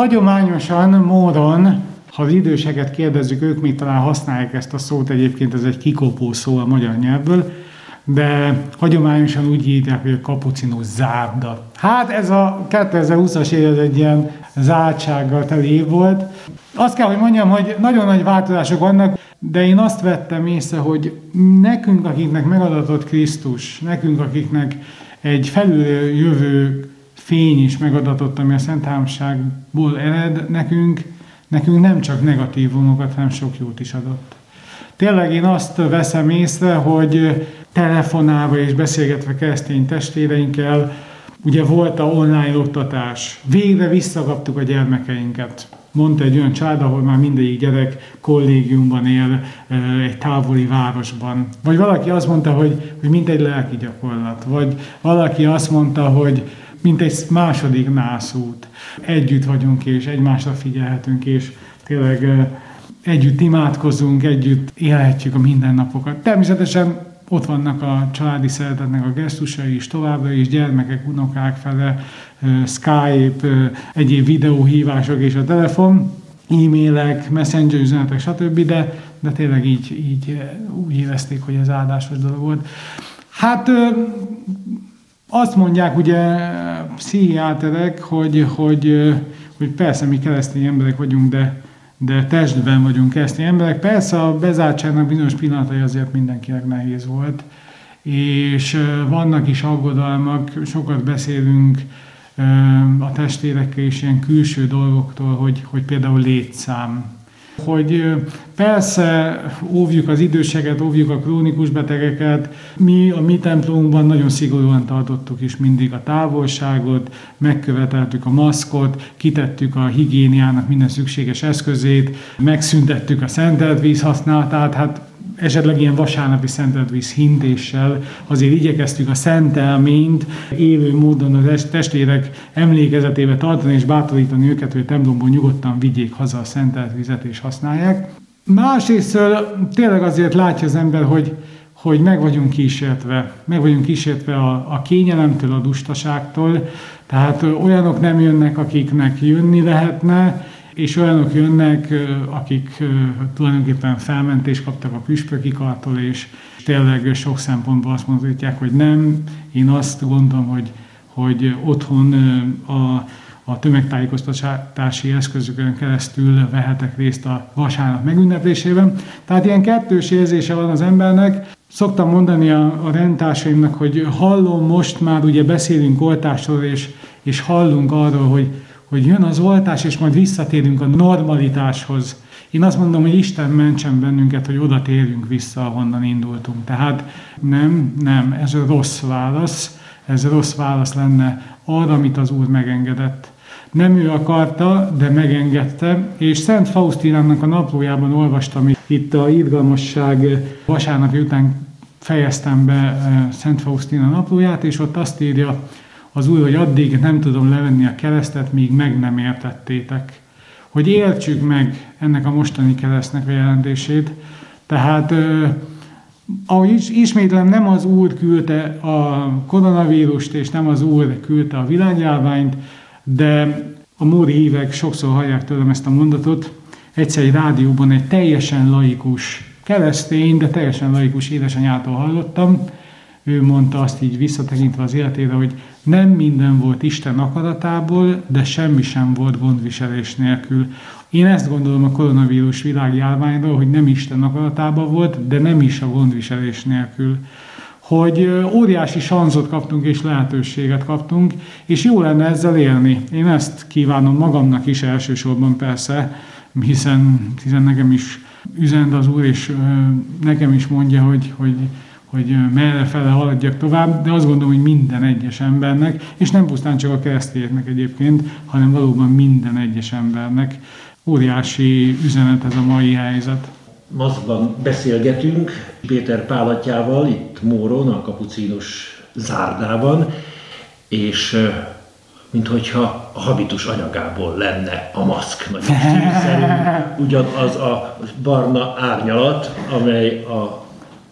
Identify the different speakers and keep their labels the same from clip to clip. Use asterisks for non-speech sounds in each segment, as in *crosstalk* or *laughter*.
Speaker 1: hagyományosan módon, ha az időseket kérdezzük, ők még talán használják ezt a szót, egyébként ez egy kikopó szó a magyar nyelvből, de hagyományosan úgy írják, hogy a kapucinus zárda. Hát ez a 2020-as év egy ilyen zártsággal teli év volt. Azt kell, hogy mondjam, hogy nagyon nagy változások vannak, de én azt vettem észre, hogy nekünk, akiknek megadatott Krisztus, nekünk, akiknek egy felülről jövő fény is megadatott, ami a Szent Háromságból ered, nekünk, nekünk nem csak negatívumokat, hanem sok jót is adott. Tényleg én azt veszem észre, hogy telefonálva és beszélgetve keresztény testvéreinkkel, ugye volt a online oktatás, végre visszakaptuk a gyermekeinket. Mondta egy olyan család, ahol már mindegyik gyerek kollégiumban él, egy távoli városban. Vagy valaki azt mondta, hogy, hogy mint egy lelki gyakorlat. Vagy valaki azt mondta, hogy mint egy második nászút. Együtt vagyunk, és egymásra figyelhetünk, és tényleg együtt imádkozunk, együtt élhetjük a mindennapokat. Természetesen ott vannak a családi szeretetnek a gesztusai is továbbra is, gyermekek, unokák fele, Skype, egyéb videóhívások és a telefon, e-mailek, messenger üzenetek, stb., de, de tényleg így, így úgy érezték, hogy ez áldásos dolog volt. Hát azt mondják ugye pszichiáterek, hogy, hogy, hogy persze mi keresztény emberek vagyunk, de de testben vagyunk keresztény emberek. Persze a bezártságnak bizonyos pillanatai azért mindenkinek nehéz volt, és vannak is aggodalmak, sokat beszélünk a testvérekkel is ilyen külső dolgoktól, hogy, hogy például létszám, hogy persze óvjuk az időseket, óvjuk a krónikus betegeket. Mi a mi templomunkban nagyon szigorúan tartottuk is mindig a távolságot, megköveteltük a maszkot, kitettük a higiéniának minden szükséges eszközét, megszüntettük a szentelt víz használatát, hát esetleg ilyen vasárnapi víz hintéssel azért igyekeztük a szentelményt élő módon a testvérek emlékezetébe tartani és bátorítani őket, hogy a templomból nyugodtan vigyék haza a szentelt és használják. Másrészt tényleg azért látja az ember, hogy, hogy meg vagyunk kísértve. Meg vagyunk kísértve a, a kényelemtől, a dustaságtól. Tehát olyanok nem jönnek, akiknek jönni lehetne, és olyanok jönnek, akik tulajdonképpen felmentést kaptak a püspökikartól, és tényleg sok szempontból azt mondhatják, hogy nem. Én azt gondolom, hogy, hogy otthon a, a tömegtájékoztatási eszközökön keresztül vehetek részt a vasárnap megünneplésében. Tehát ilyen kettős érzése van az embernek. Szoktam mondani a, a rendtársaimnak, hogy hallom most már, ugye beszélünk oltásról, és, és hallunk arról, hogy hogy jön az oltás, és majd visszatérünk a normalitáshoz. Én azt mondom, hogy Isten mentsen bennünket, hogy oda térjünk vissza, ahonnan indultunk. Tehát nem, nem, ez a rossz válasz, ez rossz válasz lenne arra, amit az Úr megengedett. Nem ő akarta, de megengedte, és Szent Faustinának a naplójában olvastam, itt a irgalmasság vasárnap után fejeztem be eh, Szent Faustina naplóját, és ott azt írja, az Úr, hogy addig nem tudom levenni a keresztet, míg meg nem értettétek. Hogy értsük meg ennek a mostani keresztnek a jelentését. Tehát, ahogy is, ismétlem, nem az Úr küldte a koronavírust, és nem az Úr küldte a világjárványt, de a móri hívek sokszor hallják tőlem ezt a mondatot. Egyszer egy rádióban egy teljesen laikus keresztény, de teljesen laikus édesanyától hallottam, ő mondta azt így visszatekintve az életére, hogy nem minden volt Isten akaratából, de semmi sem volt gondviselés nélkül. Én ezt gondolom a koronavírus világjárványról, hogy nem Isten akaratában volt, de nem is a gondviselés nélkül. Hogy óriási sanzot kaptunk és lehetőséget kaptunk, és jó lenne ezzel élni. Én ezt kívánom magamnak is elsősorban persze, hiszen, hiszen nekem is üzenet az Úr, és nekem is mondja, hogy, hogy hogy merre fele haladjak tovább, de azt gondolom, hogy minden egyes embernek, és nem pusztán csak a keresztényeknek egyébként, hanem valóban minden egyes embernek óriási üzenet ez a mai helyzet.
Speaker 2: Mazban beszélgetünk Péter Pálatjával, itt Móron, a kapucínus zárdában, és minthogyha a habitus anyagából lenne a maszk. Nagyon *laughs* ugyanaz a barna árnyalat, amely a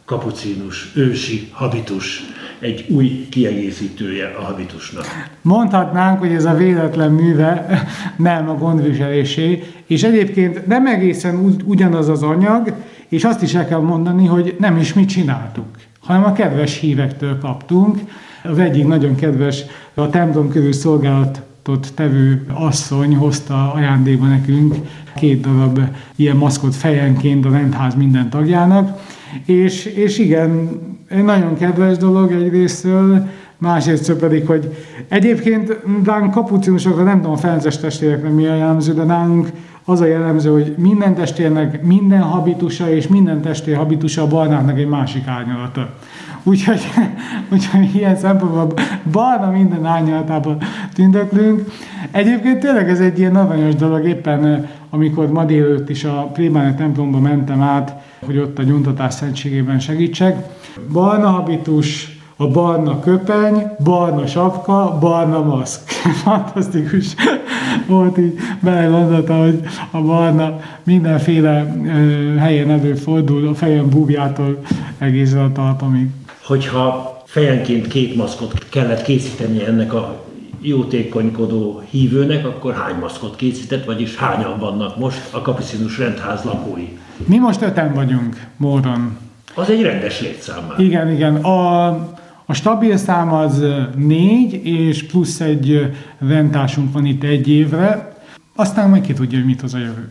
Speaker 2: kapucínus ősi habitus egy új kiegészítője a habitusnak.
Speaker 1: Mondhatnánk, hogy ez a véletlen műve *laughs* nem a gondviselésé, és egyébként nem egészen ugyanaz az anyag, és azt is el kell mondani, hogy nem is mi csináltuk, hanem a kedves hívektől kaptunk. Az egyik nagyon kedves, a templom körül szolgálatot tevő asszony hozta ajándékba nekünk két darab ilyen maszkot fejenként a rendház minden tagjának, és, és igen, egy nagyon kedves dolog egyrésztől, másrészt pedig, hogy egyébként nálunk kapucinusokra, nem tudom a felnőttes testvérekre mi a jellemző, de nálunk az a jellemző, hogy minden testvérnek minden habitusa és minden testvér habitusa a barnáknak egy másik árnyalata. Úgyhogy, *laughs* úgyhogy ilyen szempontból barna minden árnyalatában tündöklünk. Egyébként tényleg ez egy ilyen navanyos dolog, éppen amikor ma délőtt is a plébáni templomba mentem át, hogy ott a nyomtatás szentségében segítsek. Barna habitus, a barna köpeny, barna sapka, barna maszk. *laughs* Fantasztikus volt így belegondolta, hogy a barna mindenféle helyen előfordul, a fejem búbjától egészen a talpamig.
Speaker 2: Hogyha fejenként két maszkot kellett készíteni ennek a jótékonykodó hívőnek, akkor hány maszkot készített, vagyis hányan vannak most a kapicinus rendház lakói?
Speaker 1: Mi most öten vagyunk módon.
Speaker 2: Az egy rendes létszám már.
Speaker 1: Igen, igen. A, a stabil szám az négy, és plusz egy rendtársunk van itt egy évre. Aztán majd ki tudja, hogy mit hoz a jövő.